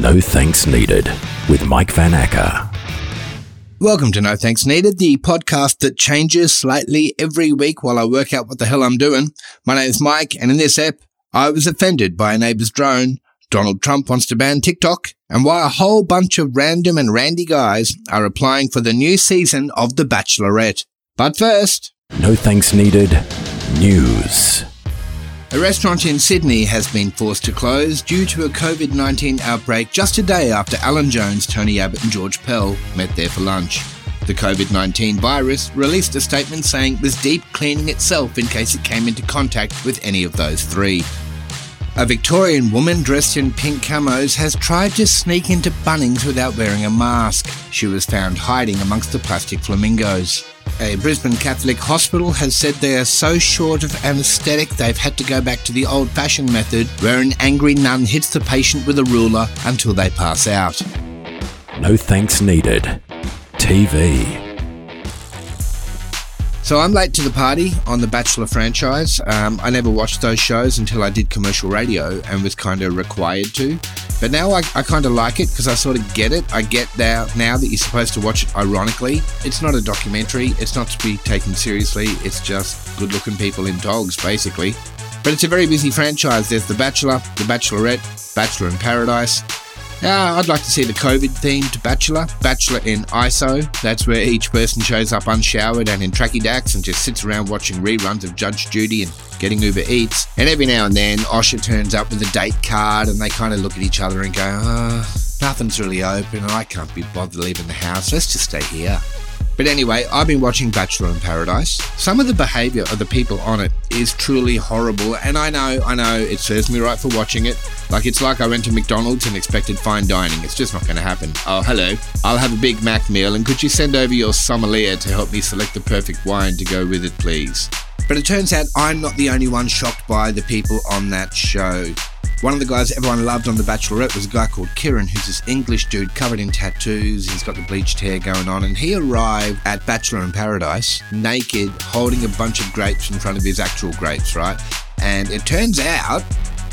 No Thanks Needed with Mike Van Acker. Welcome to No Thanks Needed, the podcast that changes slightly every week while I work out what the hell I'm doing. My name is Mike, and in this ep, I was offended by a neighbor's drone. Donald Trump wants to ban TikTok, and why a whole bunch of random and randy guys are applying for the new season of The Bachelorette. But first, No Thanks Needed News. A restaurant in Sydney has been forced to close due to a COVID 19 outbreak just a day after Alan Jones, Tony Abbott, and George Pell met there for lunch. The COVID 19 virus released a statement saying it was deep cleaning itself in case it came into contact with any of those three. A Victorian woman dressed in pink camos has tried to sneak into Bunnings without wearing a mask. She was found hiding amongst the plastic flamingos. A Brisbane Catholic hospital has said they are so short of anaesthetic they've had to go back to the old fashioned method where an angry nun hits the patient with a ruler until they pass out. No Thanks Needed TV. So I'm late to the party on the Bachelor franchise. Um, I never watched those shows until I did commercial radio and was kind of required to. But now I, I kind of like it because I sort of get it. I get now, now that you're supposed to watch it ironically. It's not a documentary, it's not to be taken seriously, it's just good looking people in dogs, basically. But it's a very busy franchise. There's The Bachelor, The Bachelorette, Bachelor in Paradise, yeah, I'd like to see the COVID themed Bachelor, Bachelor in ISO. That's where each person shows up unshowered and in tracky dacks and just sits around watching reruns of Judge Judy and getting Uber Eats. And every now and then, Osher turns up with a date card and they kind of look at each other and go, ah, nothing's really open and I can't be bothered leaving the house. Let's just stay here. But anyway, I've been watching Bachelor in Paradise. Some of the behaviour of the people on it is truly horrible, and I know, I know, it serves me right for watching it. Like it's like I went to McDonald's and expected fine dining. It's just not going to happen. Oh, hello. I'll have a Big Mac meal, and could you send over your sommelier to help me select the perfect wine to go with it, please? But it turns out I'm not the only one shocked by the people on that show. One of the guys everyone loved on The Bachelorette was a guy called Ciarran, who's this English dude covered in tattoos. He's got the bleached hair going on, and he arrived at Bachelor in Paradise naked, holding a bunch of grapes in front of his actual grapes, right? And it turns out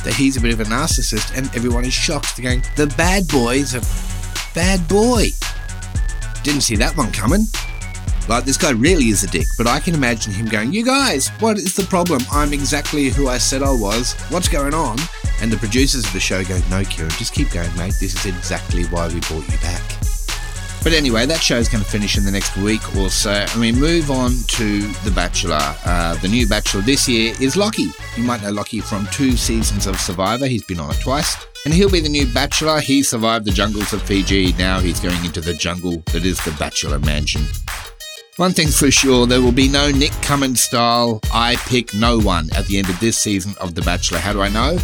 that he's a bit of a narcissist, and everyone is shocked. They're going, The bad boy's a bad boy. Didn't see that one coming. Like, this guy really is a dick, but I can imagine him going, You guys, what is the problem? I'm exactly who I said I was. What's going on? And the producers of the show go, No, Ciarran, just keep going, mate. This is exactly why we brought you back. But anyway, that show's going to finish in the next week or so, and we move on to The Bachelor. Uh, the new Bachelor this year is Lockie. You might know Lockie from two seasons of Survivor. He's been on it twice. And he'll be the new Bachelor. He survived the jungles of Fiji. Now he's going into the jungle that is the Bachelor Mansion. One thing's for sure, there will be no Nick Cummins style I pick no one at the end of this season of The Bachelor. How do I know?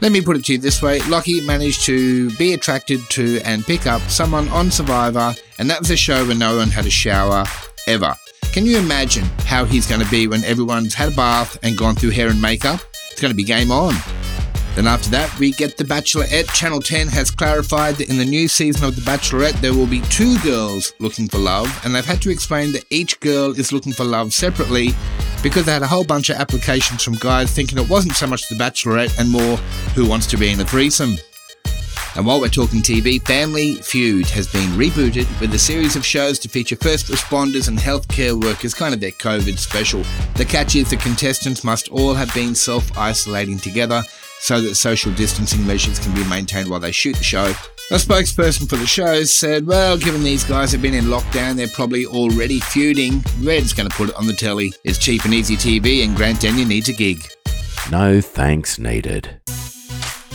Let me put it to you this way Lockie managed to be attracted to and pick up someone on Survivor, and that was a show where no one had a shower ever. Can you imagine how he's going to be when everyone's had a bath and gone through hair and makeup? It's going to be game on. Then after that, we get The Bachelorette. Channel 10 has clarified that in the new season of The Bachelorette, there will be two girls looking for love, and they've had to explain that each girl is looking for love separately because they had a whole bunch of applications from guys thinking it wasn't so much The Bachelorette and more who wants to be in a threesome. And while we're talking TV, Family Feud has been rebooted with a series of shows to feature first responders and healthcare workers, kind of their COVID special. The catch is the contestants must all have been self isolating together so that social distancing measures can be maintained while they shoot the show. A spokesperson for the show said, Well, given these guys have been in lockdown, they're probably already feuding. We're going to put it on the telly. It's cheap and easy TV, and Grant Denyer needs a gig. No thanks needed.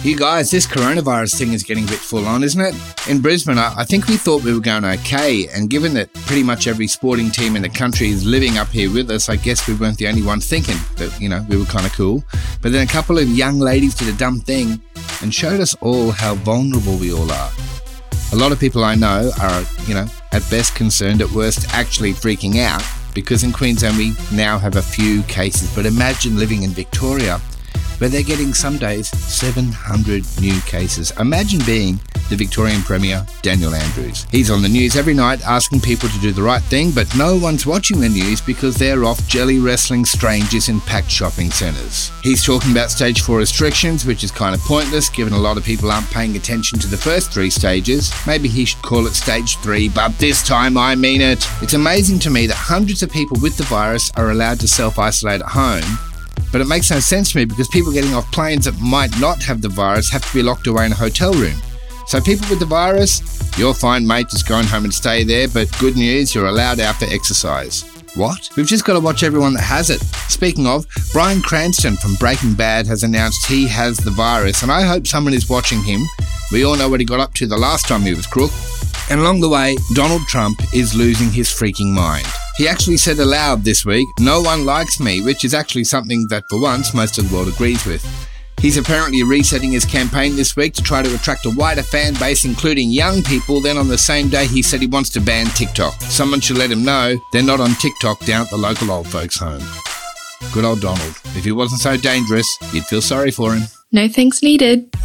You guys, this coronavirus thing is getting a bit full on, isn't it? In Brisbane, I I think we thought we were going okay, and given that pretty much every sporting team in the country is living up here with us, I guess we weren't the only ones thinking that, you know, we were kind of cool. But then a couple of young ladies did a dumb thing and showed us all how vulnerable we all are. A lot of people I know are, you know, at best concerned, at worst actually freaking out because in Queensland we now have a few cases. But imagine living in Victoria where they're getting some days 700 new cases. Imagine being the Victorian Premier, Daniel Andrews. He's on the news every night asking people to do the right thing, but no one's watching the news because they're off jelly wrestling strangers in packed shopping centres. He's talking about stage 4 restrictions, which is kind of pointless given a lot of people aren't paying attention to the first three stages. Maybe he should call it stage 3, but this time I mean it. It's amazing to me that hundreds of people with the virus are allowed to self isolate at home but it makes no sense to me because people getting off planes that might not have the virus have to be locked away in a hotel room. So, people with the virus, you're fine, mate, just going home and stay there, but good news, you're allowed out for exercise. What? We've just got to watch everyone that has it. Speaking of, Bryan Cranston from Breaking Bad has announced he has the virus, and I hope someone is watching him. We all know what he got up to the last time he was crook. And along the way, Donald Trump is losing his freaking mind. He actually said aloud this week, No one likes me, which is actually something that for once most of the world agrees with. He's apparently resetting his campaign this week to try to attract a wider fan base, including young people. Then on the same day, he said he wants to ban TikTok. Someone should let him know they're not on TikTok down at the local old folks' home. Good old Donald. If he wasn't so dangerous, you'd feel sorry for him. No thanks needed.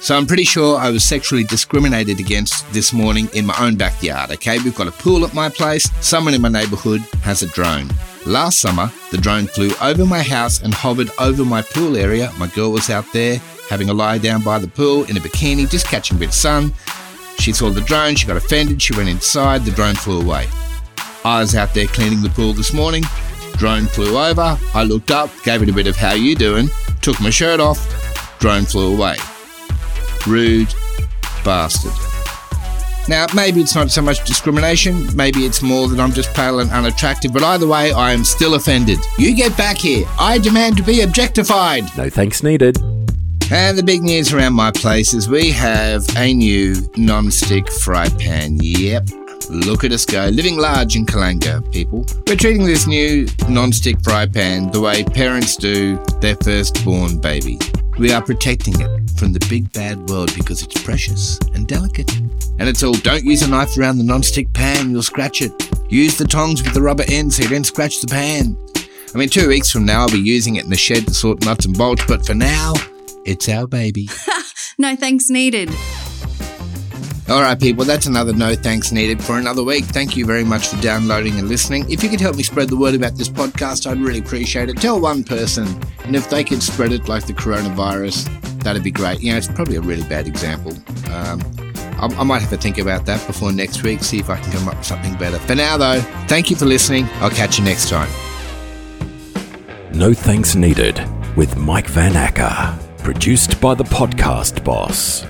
So I'm pretty sure I was sexually discriminated against this morning in my own backyard. Okay, we've got a pool at my place. Someone in my neighbourhood has a drone. Last summer, the drone flew over my house and hovered over my pool area. My girl was out there having a lie down by the pool in a bikini, just catching a bit of sun. She saw the drone, she got offended, she went inside, the drone flew away. I was out there cleaning the pool this morning, drone flew over, I looked up, gave it a bit of how you doing, took my shirt off, drone flew away. Rude bastard. Now, maybe it's not so much discrimination, maybe it's more that I'm just pale and unattractive, but either way, I am still offended. You get back here. I demand to be objectified. No thanks needed. And the big news around my place is we have a new non-stick fry pan. Yep. Look at us go, living large in Kalinga, people. We're treating this new non-stick fry pan the way parents do their firstborn baby. We are protecting it from the big bad world because it's precious and delicate. And it's all don't use a knife around the non-stick pan, you'll scratch it. Use the tongs with the rubber end so you don't scratch the pan. I mean, two weeks from now, I'll be using it in the shed to sort nuts and bolts, but for now, it's our baby. No thanks needed. All right, people, that's another no thanks needed for another week. Thank you very much for downloading and listening. If you could help me spread the word about this podcast, I'd really appreciate it. Tell one person, and if they could spread it like the coronavirus, that'd be great. You know, it's probably a really bad example. Um, I, I might have to think about that before next week, see if I can come up with something better. For now, though, thank you for listening. I'll catch you next time. No thanks needed with Mike Van Acker. Produced by the podcast boss.